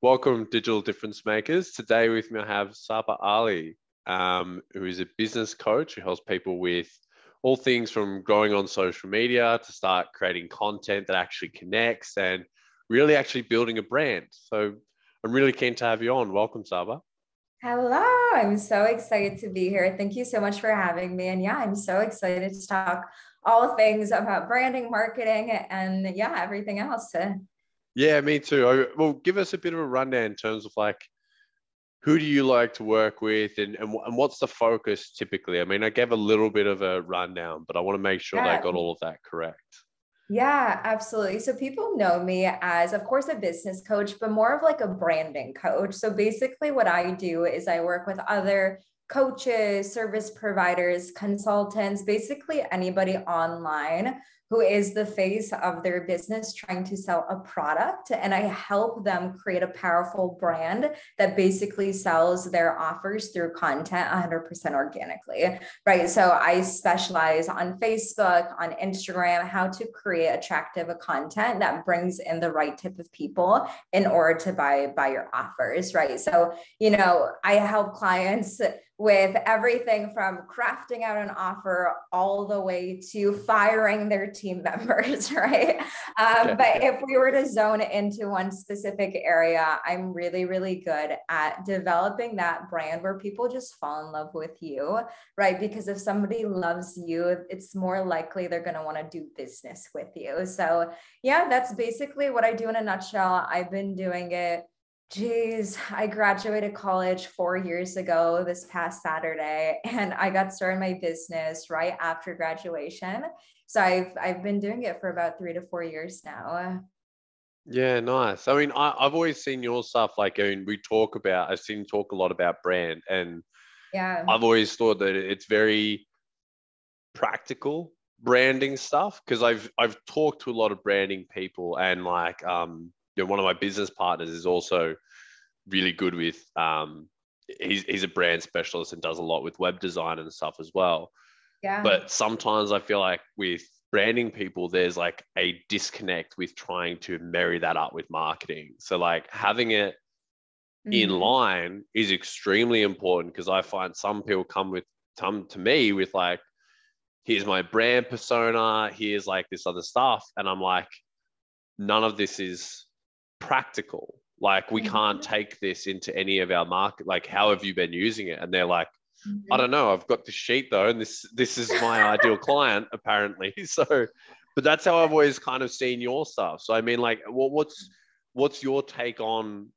Welcome, digital difference makers. Today with me, I have Sabah Ali, um, who is a business coach who helps people with all things from growing on social media to start creating content that actually connects and really actually building a brand. So I'm really keen to have you on. Welcome, Sabah. Hello, I'm so excited to be here. Thank you so much for having me. And yeah, I'm so excited to talk all things about branding, marketing, and yeah, everything else. Yeah, me too. Well, give us a bit of a rundown in terms of like who do you like to work with and, and, and what's the focus typically? I mean, I gave a little bit of a rundown, but I want to make sure yeah. that I got all of that correct. Yeah, absolutely. So people know me as, of course, a business coach, but more of like a branding coach. So basically, what I do is I work with other coaches, service providers, consultants, basically anybody online who is the face of their business trying to sell a product. And I help them create a powerful brand that basically sells their offers through content 100% organically, right? So I specialize on Facebook, on Instagram, how to create attractive content that brings in the right type of people in order to buy, buy your offers, right? So, you know, I help clients with everything from crafting out an offer all the way to firing their team members, right? Um, but if we were to zone into one specific area, I'm really, really good at developing that brand where people just fall in love with you, right? Because if somebody loves you, it's more likely they're going to want to do business with you. So, yeah, that's basically what I do in a nutshell. I've been doing it Geez, I graduated college four years ago this past Saturday, and I got started my business right after graduation. So I've I've been doing it for about three to four years now. Yeah, nice. I mean, I, have always seen your stuff. Like, I mean, we talk about. I've seen talk a lot about brand, and yeah, I've always thought that it's very practical branding stuff because I've I've talked to a lot of branding people, and like um you know, one of my business partners is also really good with um, he's, he's a brand specialist and does a lot with web design and stuff as well. Yeah. But sometimes I feel like with branding people, there's like a disconnect with trying to marry that up with marketing. So like having it mm-hmm. in line is extremely important because I find some people come with come to me with like, here's my brand persona, here's like this other stuff. And I'm like, none of this is practical. Like we mm-hmm. can't take this into any of our market. Like, how have you been using it? And they're like, mm-hmm. I don't know. I've got the sheet though, and this this is my ideal client apparently. So, but that's how I've always kind of seen your stuff. So I mean, like, what, what's what's your take on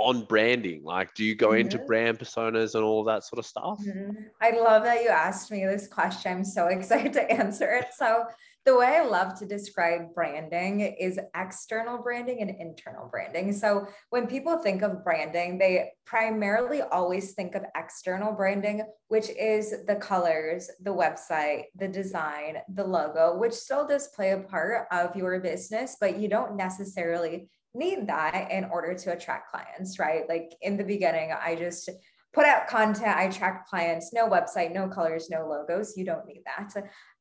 on branding? Like, do you go mm-hmm. into brand personas and all that sort of stuff? Mm-hmm. I love that you asked me this question. I'm so excited to answer it. So the way I love to describe branding is external branding and internal branding. So when people think of branding, they primarily always think of external branding, which is the colors, the website, the design, the logo, which still does play a part of your business, but you don't necessarily need that in order to attract clients, right? Like in the beginning, I just put out content, I attract clients, no website, no colors, no logos. You don't need that.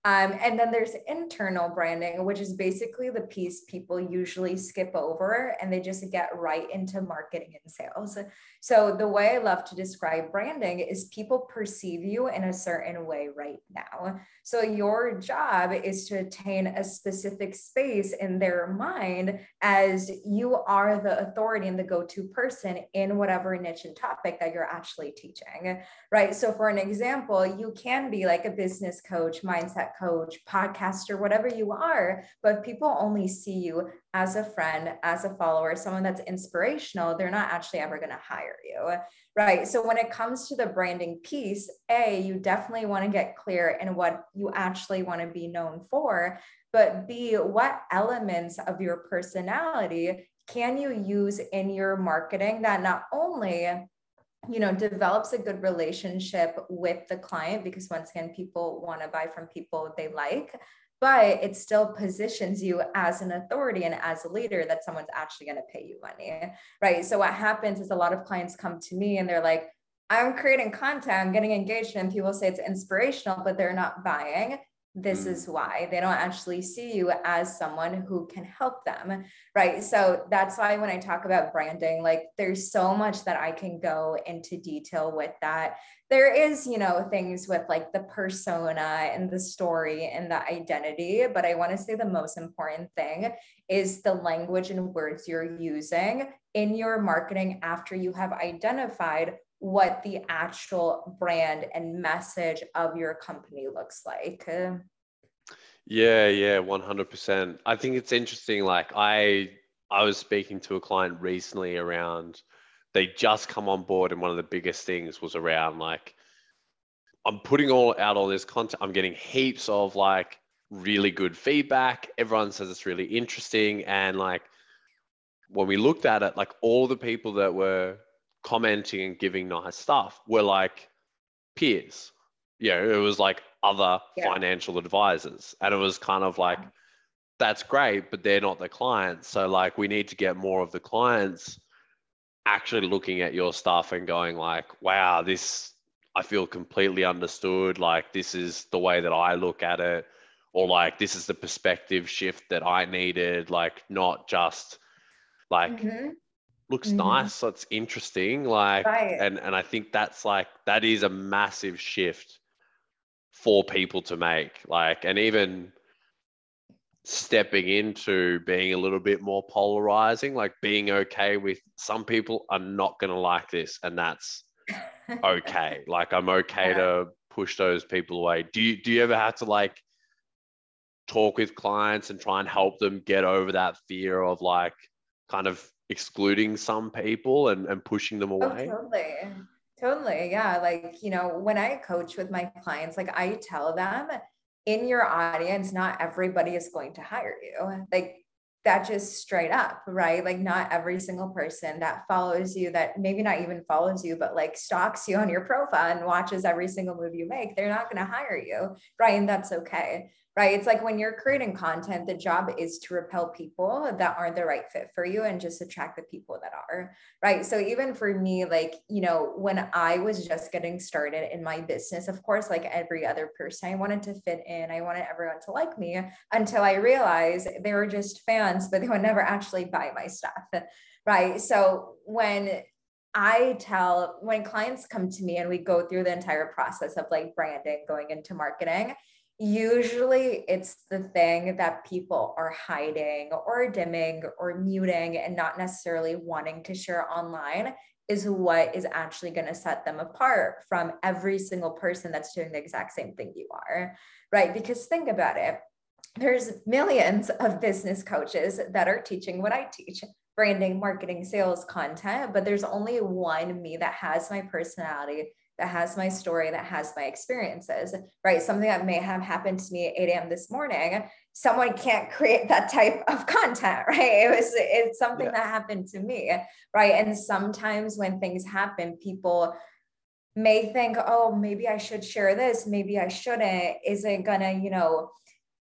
Um, and then there's internal branding, which is basically the piece people usually skip over and they just get right into marketing and sales. So, the way I love to describe branding is people perceive you in a certain way right now. So, your job is to attain a specific space in their mind as you are the authority and the go to person in whatever niche and topic that you're actually teaching, right? So, for an example, you can be like a business coach, mindset coach, podcaster, whatever you are. But people only see you as a friend, as a follower, someone that's inspirational, they're not actually ever going to hire you. Right. So when it comes to the branding piece, A, you definitely want to get clear in what you actually want to be known for. But B, what elements of your personality can you use in your marketing that not only you know develops a good relationship with the client because once again people want to buy from people they like but it still positions you as an authority and as a leader that someone's actually going to pay you money right? So what happens is a lot of clients come to me and they're like i'm creating content i'm getting engaged and people say it's inspirational but they're not buying this mm. is why. They don't actually see you as someone who can help them right? So that's why when i talk about branding like there's so much that i can go into detail with that. There is you know things with like the persona and the story and the identity but i want to say the most important thing is the language and words you're using in your marketing after you have identified what the actual brand and message of your company looks like. Yeah, yeah, 100%. I think it's interesting like I I was speaking to a client recently around they just come on board and one of the biggest things was around like I'm putting all out all this content. I'm getting heaps of like really good feedback. Everyone says it's really interesting and like when we looked at it like all the people that were commenting and giving nice stuff were like peers. You know, it was like other yeah. financial advisors. And it was kind of like, that's great, but they're not the clients. So, like, we need to get more of the clients actually looking at your stuff and going, like, wow, this, I feel completely understood. Like, this is the way that I look at it. Or, like, this is the perspective shift that I needed. Like, not just like, mm-hmm looks mm-hmm. nice so it's interesting like right. and and i think that's like that is a massive shift for people to make like and even stepping into being a little bit more polarizing like being okay with some people are not going to like this and that's okay like i'm okay yeah. to push those people away do you do you ever have to like talk with clients and try and help them get over that fear of like kind of excluding some people and, and pushing them oh, away? Oh, totally. Totally. Yeah. Like, you know, when I coach with my clients, like I tell them in your audience, not everybody is going to hire you. Like that just straight up, right? Like not every single person that follows you, that maybe not even follows you, but like stalks you on your profile and watches every single move you make, they're not going to hire you, right? And that's okay right? It's like when you're creating content, the job is to repel people that aren't the right fit for you and just attract the people that are, right? So even for me, like, you know, when I was just getting started in my business, of course, like every other person, I wanted to fit in, I wanted everyone to like me until I realized they were just fans, but they would never actually buy my stuff, right? So when I tell when clients come to me and we go through the entire process of like branding, going into marketing, usually it's the thing that people are hiding or dimming or muting and not necessarily wanting to share online is what is actually going to set them apart from every single person that's doing the exact same thing you are right? Because think about it. There's millions of business coaches that are teaching what I teach branding, marketing, sales content, but there's only one me that has my personality, that has my story, that has my experiences, right? Something that may have happened to me at 8 a.m. this morning, someone can't create that type of content, right? It was it's something yeah. that happened to me, right? And sometimes when things happen, people may think, oh, maybe I should share this, maybe I shouldn't. Is it gonna, you know,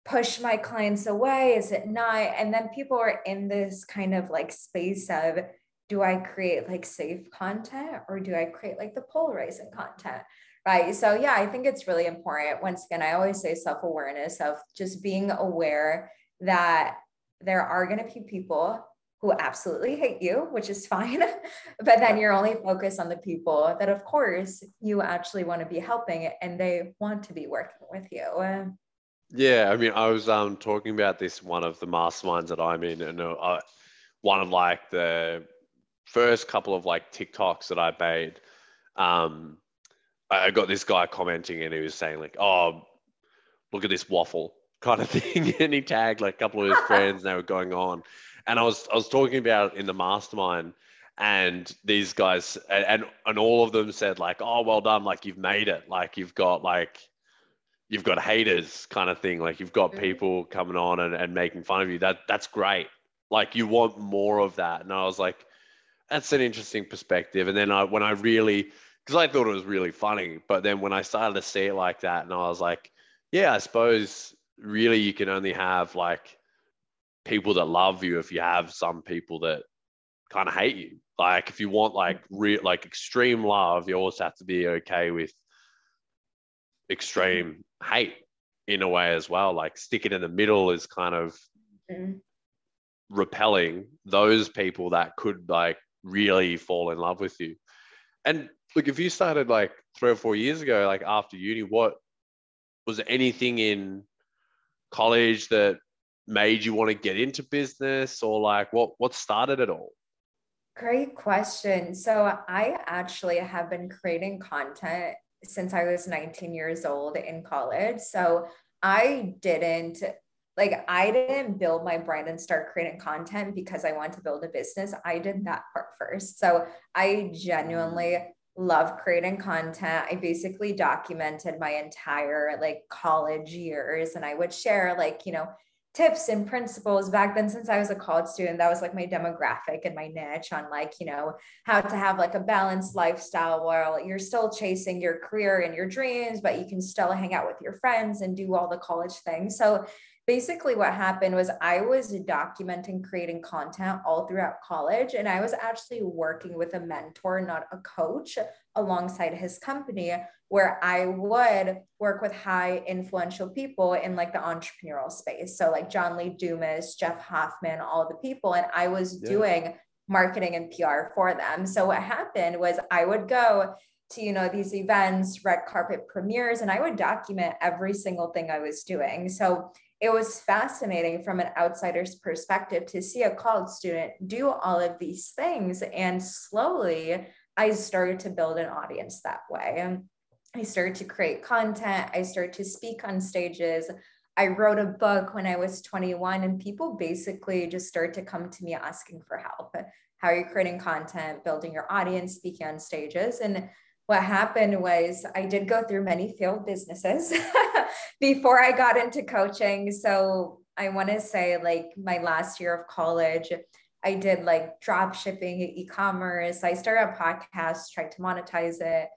push my clients away? Is it not? And then people are in this kind of like space of do I create like safe content or do I create like the polarizing content? Right. So, yeah, I think it's really important. Once again, I always say self awareness of just being aware that there are going to be people who absolutely hate you, which is fine. but then you're only focused on the people that, of course, you actually want to be helping and they want to be working with you. Yeah, I mean, I was um talking about this one of the masterminds that I'm in, and uh, one of like the first couple of like TikToks that I made, um, I got this guy commenting and he was saying like, "Oh, look at this waffle," kind of thing, and he tagged like a couple of his friends. And they were going on, and I was I was talking about in the mastermind, and these guys and and all of them said like, "Oh, well done! Like you've made it! Like you've got like." You've got haters kind of thing. Like you've got mm-hmm. people coming on and, and making fun of you. That that's great. Like you want more of that. And I was like, that's an interesting perspective. And then I, when I really, because I thought it was really funny, but then when I started to see it like that, and I was like, yeah, I suppose really you can only have like people that love you if you have some people that kind of hate you. Like if you want like real, like extreme love, you always have to be okay with extreme hate. in a way as well. Like stick it in the middle is kind of mm. repelling those people that could like really fall in love with you. And look, if you started like three or four years ago, like after uni, what was anything in college that made you want to get into business or like what what started it all? Great question. So I actually have been creating content since I was 19 years old in college. So I didn't like I didn't build my brand and start creating content because I want to build a business. I did that part first. So I genuinely love creating content. I basically documented my entire like college years and I would share like, you know, tips and principles back then since i was a college student that was like my demographic and my niche on like you know how to have like a balanced lifestyle while you're still chasing your career and your dreams but you can still hang out with your friends and do all the college things so basically what happened was I was documenting creating content all throughout college and I was actually working with a mentor not a coach alongside his company where I would work with high influential people in like the entrepreneurial space. So like John Lee Dumas Jeff Hoffman all the people and I was yeah. doing marketing and PR for them. So what happened was I would go to you know these events red carpet premieres and i would document every single thing i was doing. So it was fascinating from an outsider's perspective to see a college student do all of these things. And slowly, I started to build an audience that way. I started to create content, I started to speak on stages. I wrote a book when I was 21, and people basically just started to come to me asking for help. How are you creating content, building your audience, speaking on stages? And what happened was I did go through many failed businesses before I got into coaching. So I want to say, like, my last year of college, I did like drop shipping, e commerce. I started a podcast, tried to monetize it,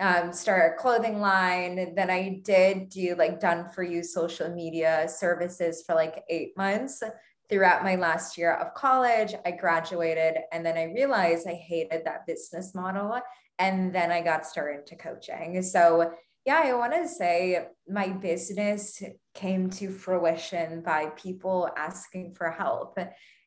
um, start a clothing line. Then I did do like done for you social media services for like eight months throughout my last year of college. I graduated and then I realized I hated that business model and then I got started into coaching. So, yeah, I want to say my business came to fruition by people asking for help.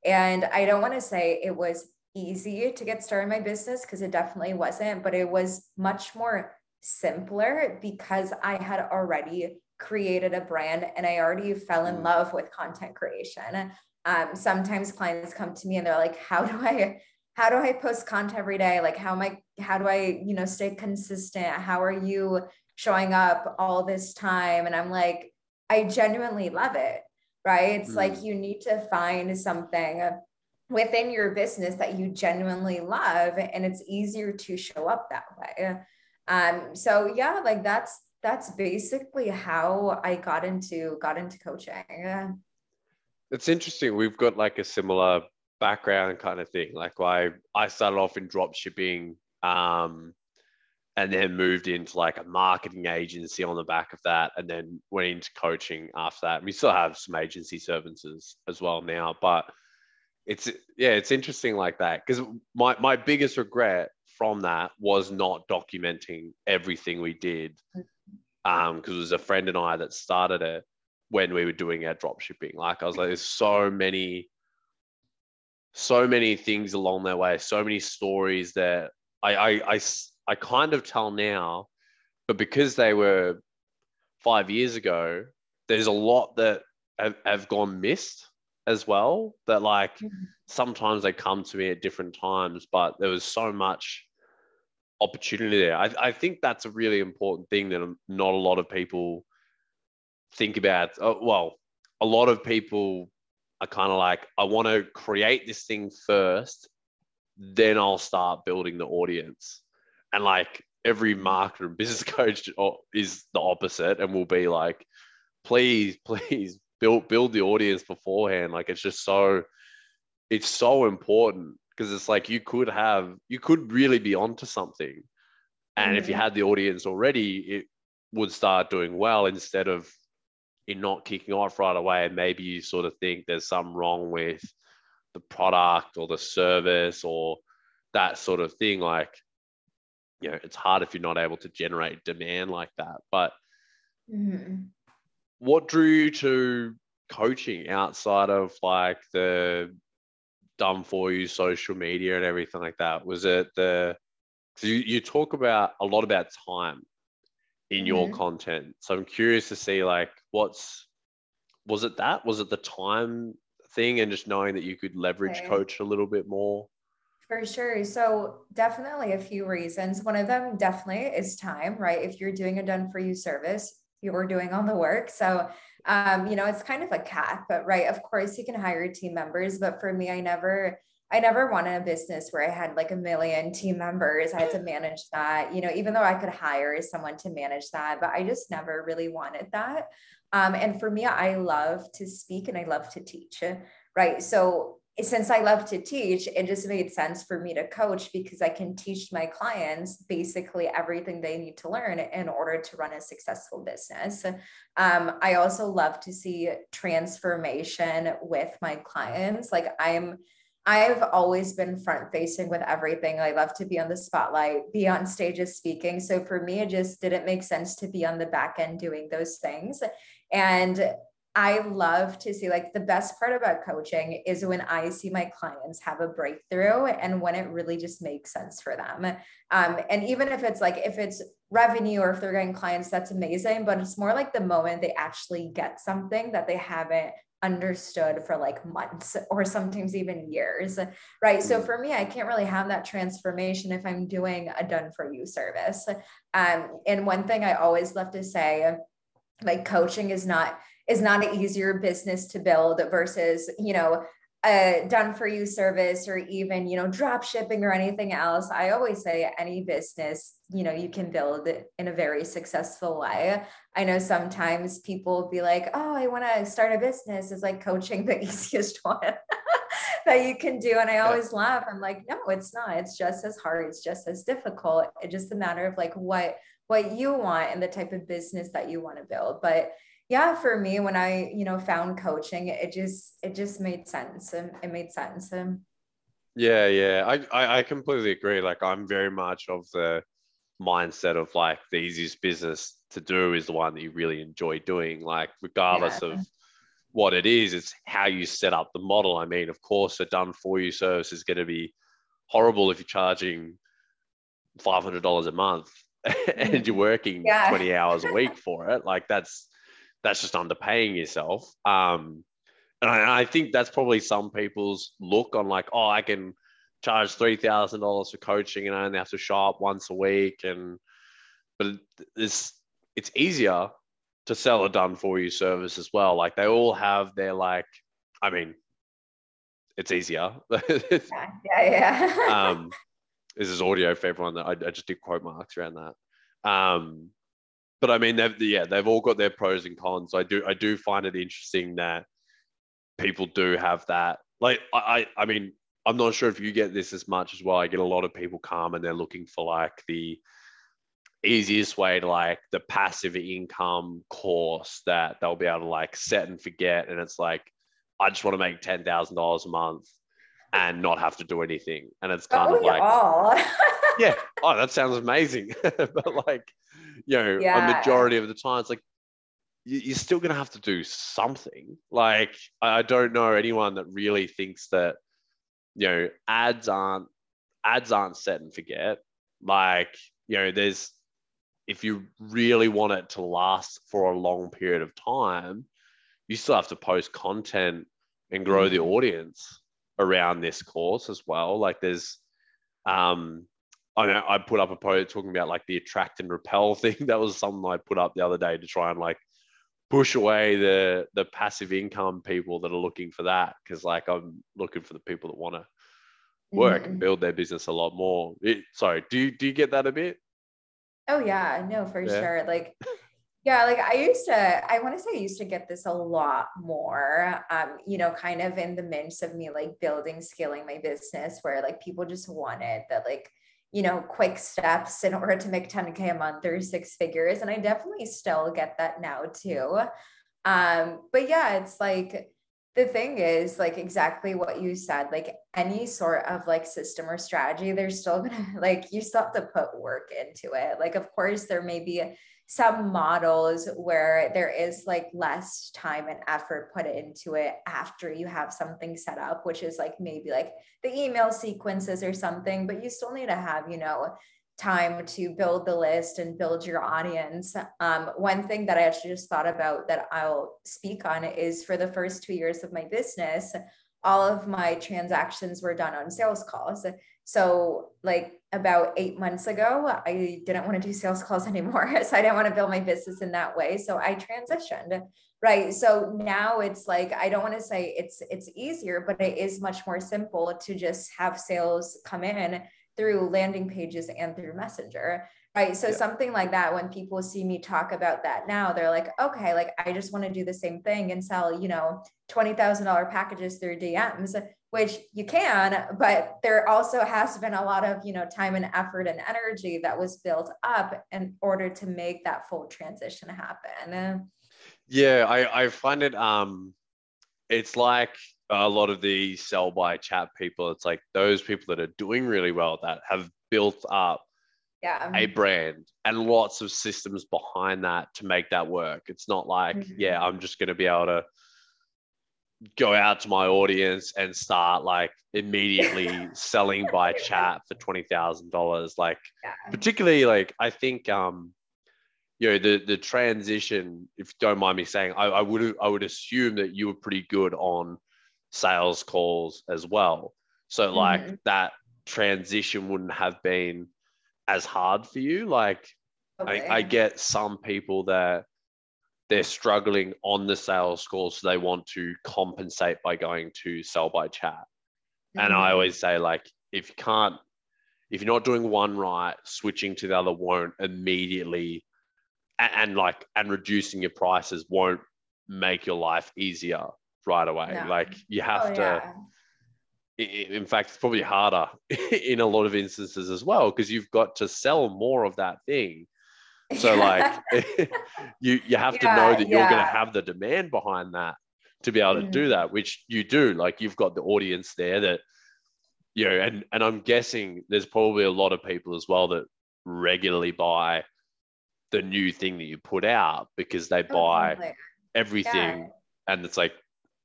And I don't want to say it was easy to get started in my business because it definitely wasn't, but it was much more simpler because I had already created a brand and I already fell in mm. love with content creation. Um, sometimes clients come to me and they're like, How do I how do I post content every day? Like how am I how do I, you know, stay consistent? How are you showing up all this time? And I'm like, I genuinely love it. Right. It's mm. like you need to find something within your business that you genuinely love and it's easier to show up that way. Um, so yeah, like that's that's basically how I got into got into coaching. It's interesting. We've got like a similar background kind of thing. Like I, I started off in drop shipping, um, and then moved into like a marketing agency on the back of that, and then went into coaching after that. We still have some agency services as well now, but it's yeah, it's interesting like that because my my biggest regret from that was not documenting everything we did, um, because it was a friend and I that started it when we were doing our drop shipping. Like I was like, there's so many so many things along their way, so many stories that I, I, I, I kind of tell now, but because they were five years ago, there's a lot that have, have gone missed as well. That like mm-hmm. sometimes they come to me at different times, but there was so much opportunity there. I, I think that's a really important thing that not a lot of people think about. Oh, well, a lot of people are kind of like, I want to create this thing first, then I'll start building the audience. And like every marketer and business coach is the opposite and will be like, please, please build build the audience beforehand. Like it's just so it's so important because it's like you could have you could really be onto something. And mm-hmm. if you mm-hmm. had the audience already, it would start doing well instead of in not kicking off right away and maybe you sort of think there's something wrong with the product or the service or that sort of thing like you know it's hard if you're not able to generate demand like that but mm-hmm. what drew you to coaching outside of like the done for you social media and everything like that? Was it the you, you talk about a lot about time in your mm-hmm. content. So I'm curious to see like what's was it that? Was it the time thing and just knowing that you could leverage okay. coach a little bit more? For sure. So, definitely a few reasons. One of them definitely is time, right? If you're doing a done for you service, you're doing all the work. So, um, you know, it's kind of a cap, but right. Of course, you can hire team members, but for me, I never, I never wanted a business where I had like a million team members. I had to manage that, you know, even though I could hire someone to manage that, but I just never really wanted that. Um, and for me, I love to speak and I love to teach, right? So since I love to teach, it just made sense for me to coach because I can teach my clients basically everything they need to learn in order to run a successful business. Um, I also love to see transformation with my clients. Like I'm I've always been front facing with everything. I love to be on the spotlight, be on stages speaking. So for me, it just didn't make sense to be on the back end doing those things. And I love to see like the best part about coaching is when I see my clients have a breakthrough and when it really just makes sense for them. Um, and even if it's like, if it's revenue or if they're getting clients, that's amazing. But it's more like the moment they actually get something that they haven't understood for like months or sometimes even years right so mm. for me i can't really have that transformation if i'm doing a done for you service um, and one thing i always love to say like coaching is not is not an easier business to build versus you know a done for you service or even you know drop shipping or anything else. I always say any business you know you can build in a very successful way. I know sometimes people be like oh i want to start a business is like coaching the easiest one that you can do. And i always yeah. laugh. I'm like no it's not. It's just as hard. It's just as difficult. It's just a matter of like what what you want and the type of business that you want to build. But yeah for me when i you know found coaching it just it just made sense and it made sense and yeah yeah I, I i completely agree like i'm very much of the mindset of like the easiest business to do is the one that you really enjoy doing like regardless yeah. of what it is it's how you set up the model i mean of course a done for you service is going to be horrible if you're charging $500 a month and you're mm-hmm. working yeah. 20 hours a week for it like that's that's just underpaying yourself. Um, and I, I, think that's probably some people's look on like, oh, I can charge three thousand dollars for coaching and I only have to show up once a week. And but it's it's easier to sell a done for you service as well. Like they all have their like, I mean, it's easier. yeah, yeah. yeah. um, this is audio for everyone that I, I just did quote marks around that. Um, but I mean, they've yeah, they've all got their pros and cons. I do I do find it interesting that people do have that. Like I I mean, I'm not sure if you get this as much as well. I get a lot of people come and they're looking for like the easiest way to like the passive income course that they'll be able to like set and forget. And it's like, I just want to make ten thousand dollars a month and not have to do anything. And it's kind oh, of like, yeah, oh, that sounds amazing. but like, you know, yeah. a majority of the time, it's like you're still going to have to do something. Like, I don't know anyone that really thinks that, you know, ads aren't ads aren't set and forget. Like, you know, there's if you really want it to last for a long period of time, you still have to post content and grow the mm-hmm. audience around this course as well. Like, there's um, I know I put up a post talking about like the attract and repel thing. That was something I put up the other day to try and like push away the the passive income people that are looking for that because like I'm looking for the people that want to work mm. and build their business a lot more. It, sorry, do you do you get that a bit? Oh yeah, no, for yeah. sure. Like yeah, like I used to, I want to say I used to get this a lot more, um, you know, kind of in the midst of me like building, scaling my business where like people just wanted that like you know, quick steps in order to make 10K a month or six figures. And I definitely still get that now too. Um, but yeah, it's like the thing is like exactly what you said, like any sort of like system or strategy, there's still gonna like you still have to put work into it. Like, of course, there may be some models where there is like less time and effort put into it after you have something set up, which is like maybe like the email sequences or something, but you still need to have, you know, time to build the list and build your audience. Um, one thing that I actually just thought about that I'll speak on is for the first two years of my business, all of my transactions were done on sales calls. So, like about eight months ago, I didn't want to do sales calls anymore. So, I didn't want to build my business in that way. So, I transitioned. Right. So now it's like I don't want to say it's it's easier, but it is much more simple to just have sales come in through landing pages and through Messenger. Right. So yeah. something like that, when people see me talk about that now, they're like, okay, like I just want to do the same thing and sell, you know, $20,000 packages through DMs which you can, but there also has been a lot of, you know, time and effort and energy that was built up in order to make that full transition happen. Yeah, I, I find it um it's like a lot of the sell by chat people, it's like those people that are doing really well that have built up yeah. a brand and lots of systems behind that to make that work. It's not like, mm-hmm. yeah, I'm just going to be able to go out to my audience and start like immediately selling by chat for twenty thousand dollars. Like yeah. particularly like I think um you know the the transition, if you don't mind me saying, I, I would I would assume that you were pretty good on sales calls as well. So like mm-hmm. that transition wouldn't have been as hard for you. Like okay. I, I get some people that they're struggling on the sales call, so they want to compensate by going to sell by chat. Mm-hmm. And I mm-hmm. always say, like, if you can't, if you're not doing one right, switching to the other won't immediately, and, and like, and reducing your prices won't make your life easier right away. No. Like, you have oh, to. Yeah. In fact, it's probably harder in a lot of instances as well because you've got to sell more of that thing so like you you have yeah, to know that you're yeah. going to have the demand behind that to be able to mm. do that, which you do. Like you've got the audience there that you know, and and I'm guessing there's probably a lot of people as well that regularly buy the new thing that you put out because they oh, buy everything and it's like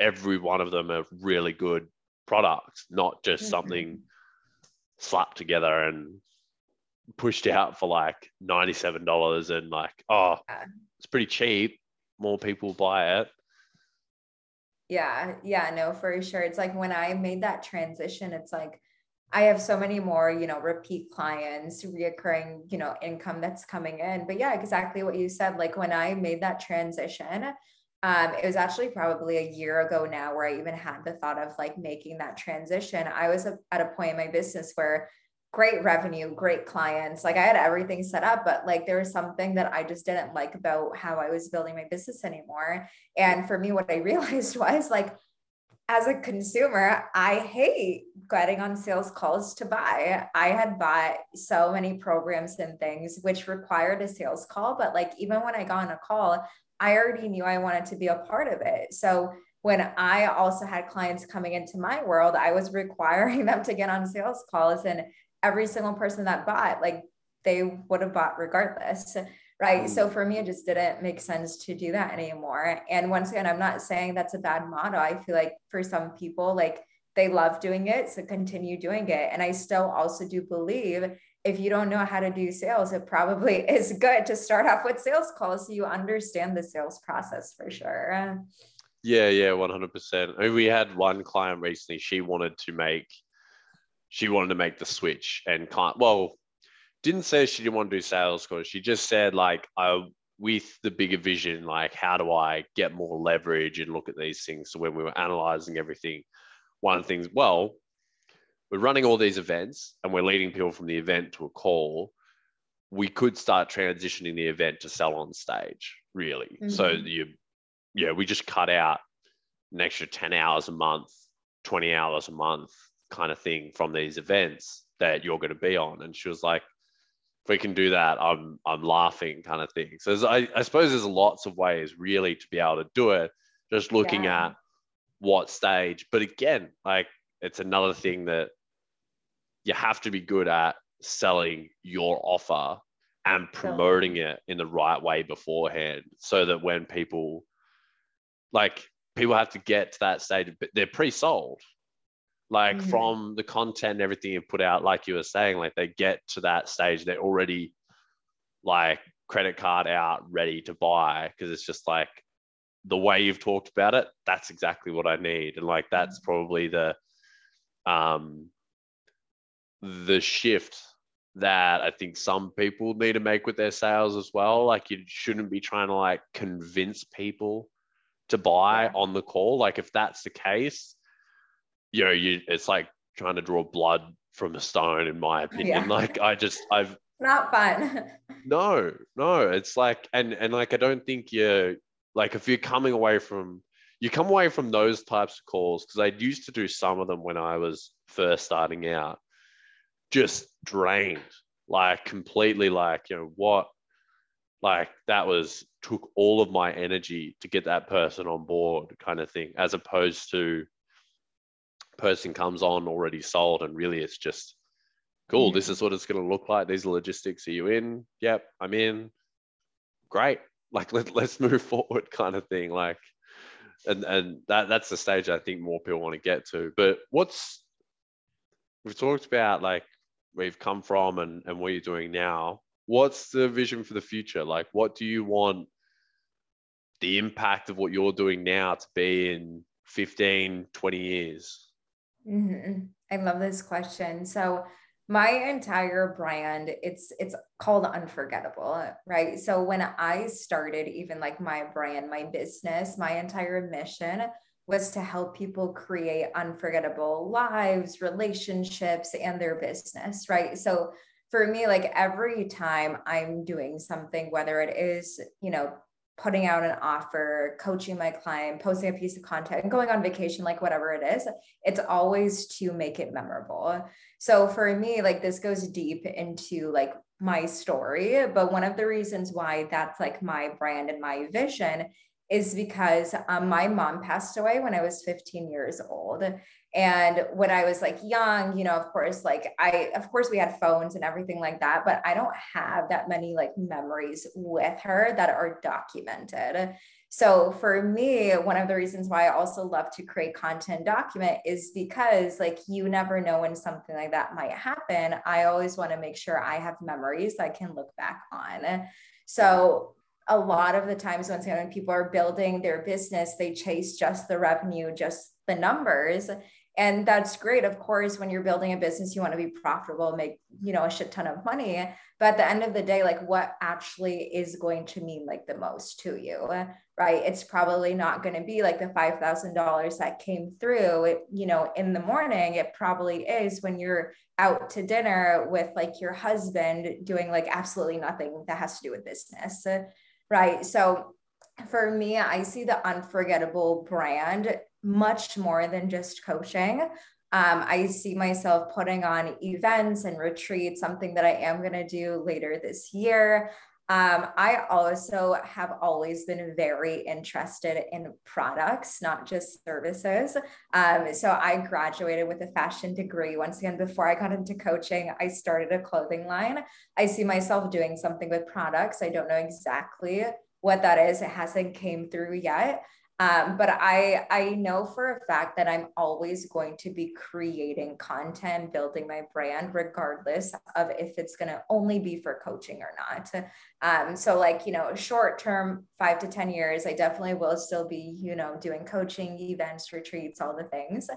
every one of them are really good products, not just mm-hmm. something slapped together and pushed out for like $97 and like, oh, it's pretty cheap. More people buy it. Yeah, yeah, no, for sure. It's like when I made that transition, it's like I have so many more, you know, repeat clients, reoccurring, you know, income that's coming in. But yeah, exactly what you said. Like when I made that transition, um, it was actually probably a year ago now where I even had the thought of like making that transition. I was at a point in my business where great revenue, great clients. Like I had everything set up, but like there was something that I just didn't like about how I was building my business anymore. And for me, what I realized was like, as a consumer, I hate getting on sales calls to buy. I had bought so many programs and things which required a sales call, but like even when I got on a call, I already knew I wanted to be a part of it. So when I also had clients coming into my world, I was requiring them to get on sales calls and every single person that bought, like they would have bought regardless. Right. Mm. So for me, it just didn't make sense to do that anymore. And once again, I'm not saying that's a bad model. I feel like for some people, like they love doing it. So continue doing it. And I still also do believe if you don't know how to do sales, it probably is good to start off with sales calls so you understand the sales process for sure. Yeah, yeah, 100%. I mean, we had one client recently, she wanted to make she wanted to make the switch and can't well didn't say she didn't want to do sales because she just said like I with the bigger vision like how do I get more leverage and look at these things? So when we were analyzing everything one of the things well we're running all these events and we're leading people from the event to a call. We could start transitioning the event to sell on stage really. Mm-hmm. so you yeah we just cut out an extra 10 hours a month 20 hours a month kind of thing from these events that you're going to be on. And she was like, if we can do that, I'm I'm laughing kind of thing. So I, I suppose there's lots of ways really to be able to do it, just looking yeah. at what stage. But again, like it's another thing that you have to be good at selling your offer and promoting it in the right way beforehand so that when people like people have to get to that stage they're pre-sold like mm-hmm. from the content and everything you put out like you were saying like they get to that stage they're already like credit card out ready to buy because it's just like the way you've talked about it that's exactly what i need and like that's mm-hmm. probably the um the shift that i think some people need to make with their sales as well like you shouldn't be trying to like convince people to buy on the call like if that's the case you know you it's like trying to draw blood from a stone in my opinion yeah. like i just i've not fun no no it's like and and like i don't think you're like if you're coming away from you come away from those types of calls because i used to do some of them when i was first starting out just drained like completely like you know what like that was took all of my energy to get that person on board kind of thing as opposed to person comes on already sold and really it's just cool this mm. is what it's going to look like. These logistics are you in? Yep i'm in. Great. Like let, let's move forward kind of thing like and and that that's the stage i think more people want to get to. But what's we've talked about like where you've come from and, and what you're doing now. What's the vision for the future? Like what do you want the impact of what you're doing now to be in 15 20 years Mm-hmm. I love this question. So my entire brand it's it's called unforgettable right so when i started even like my brand my business my entire mission was to help people create unforgettable lives relationships and their business right so for me like every time i'm doing something whether it is you know putting out an offer, coaching my client, posting a piece of content, going on vacation, like whatever it is, it's always to make it memorable. So for me, like this goes deep into like my story. But one of the reasons why that's like my brand and my vision is because um, my mom passed away when I was 15 years old. And when I was like young, you know, of course, like I, of course, we had phones and everything like that, but I don't have that many like memories with her that are documented. So for me, one of the reasons why I also love to create content document is because like you never know when something like that might happen. I always want to make sure I have memories I can look back on. So a lot of the times when, when people are building their business, they chase just the revenue, just the numbers. And that's great. Of course when you're building a business you want to be profitable make you know a shit ton of money. But at the end of the day like what actually is going to mean like the most to you right? It's probably not going to be like the $5000 that came through you know in the morning. It probably is when you're out to dinner with like your husband doing like absolutely nothing that has to do with business right? So for me, I see the unforgettable brand much more than just coaching. Um, I see myself putting on events and retreats, something that I am going to do later this year. Um, I also have always been very interested in products, not just services. Um, so I graduated with a fashion degree. Once again, before I got into coaching, I started a clothing line. I see myself doing something with products. I don't know exactly what that is. It hasn't came through yet. Um, but I I know for a fact that I'm always going to be creating content, building my brand, regardless of if it's going to only be for coaching or not. Um, so like you know, short term, five to ten years, I definitely will still be you know doing coaching, events, retreats, all the things.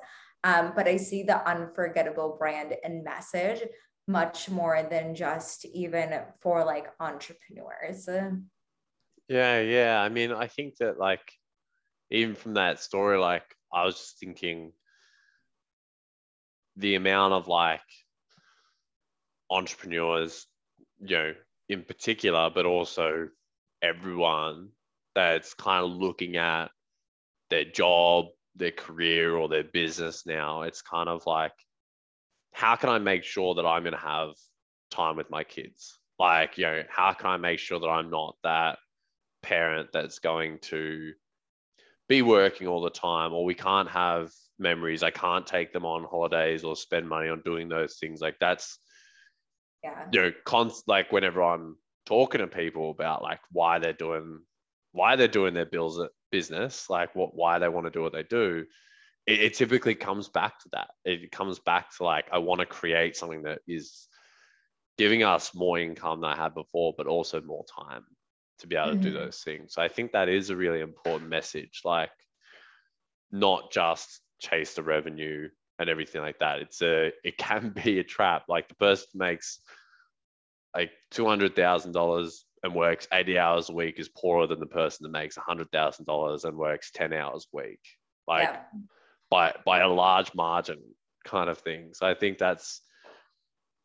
Um, but I see the unforgettable brand and message much more than just even for like entrepreneurs. Yeah, yeah. I mean, I think that like even from that story, like I was just thinking the amount of like entrepreneurs, you know, in particular, but also everyone that's kind of looking at their job, their career, or their business now. It's kind of like, how can I make sure that I'm going to have time with my kids? Like, you know, how can I make sure that I'm not that parent that's going to be working all the time or we can't have memories i can't take them on holidays or spend money on doing those things like that's yeah you know const like whenever i'm talking to people about like why they're doing why they're doing their bills uh, business, like what why they want to do what they do, it, it typically comes back to that. It comes back to like I want to create something that is giving us more income than I had before, but also more time to be able to mm-hmm. do those things. So I think that is a really important message. Like not just chase the revenue and everything like that. It's a it can be a trap. Like the person makes like two hundred thousand dollars and works 80 hours a week is poorer than the person that makes $100,000 and works 10 hours a week. Like yeah. by by a large margin kind of thing. So I think that's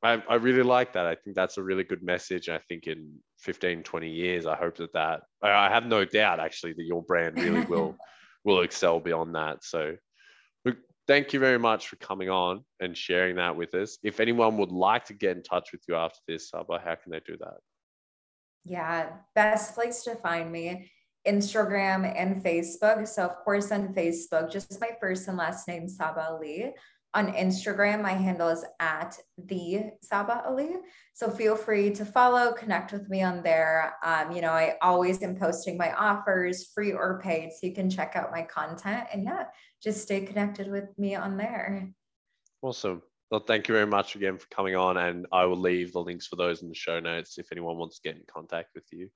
I, I really like that. I think that's a really good message. I think in 15, 20 years, I hope that that I have no doubt actually that your brand really will will excel beyond that. So thank you very much for coming on and sharing that with us. If anyone would like to get in touch with you after this, Sabah, how can they do that? Yeah, best place to find me Instagram and Facebook. So, of course, on Facebook, just my first and last name, Sabah Ali. On Instagram, my handle is at the Sabah Ali. So feel free to follow, connect with me on there. Um, you know, I always am posting my offers, free or paid, so you can check out my content. And yeah, just stay connected with me on there. Awesome. Well, thank you very much again for coming on, and I will leave the links for those in the show notes if anyone wants to get in contact with you.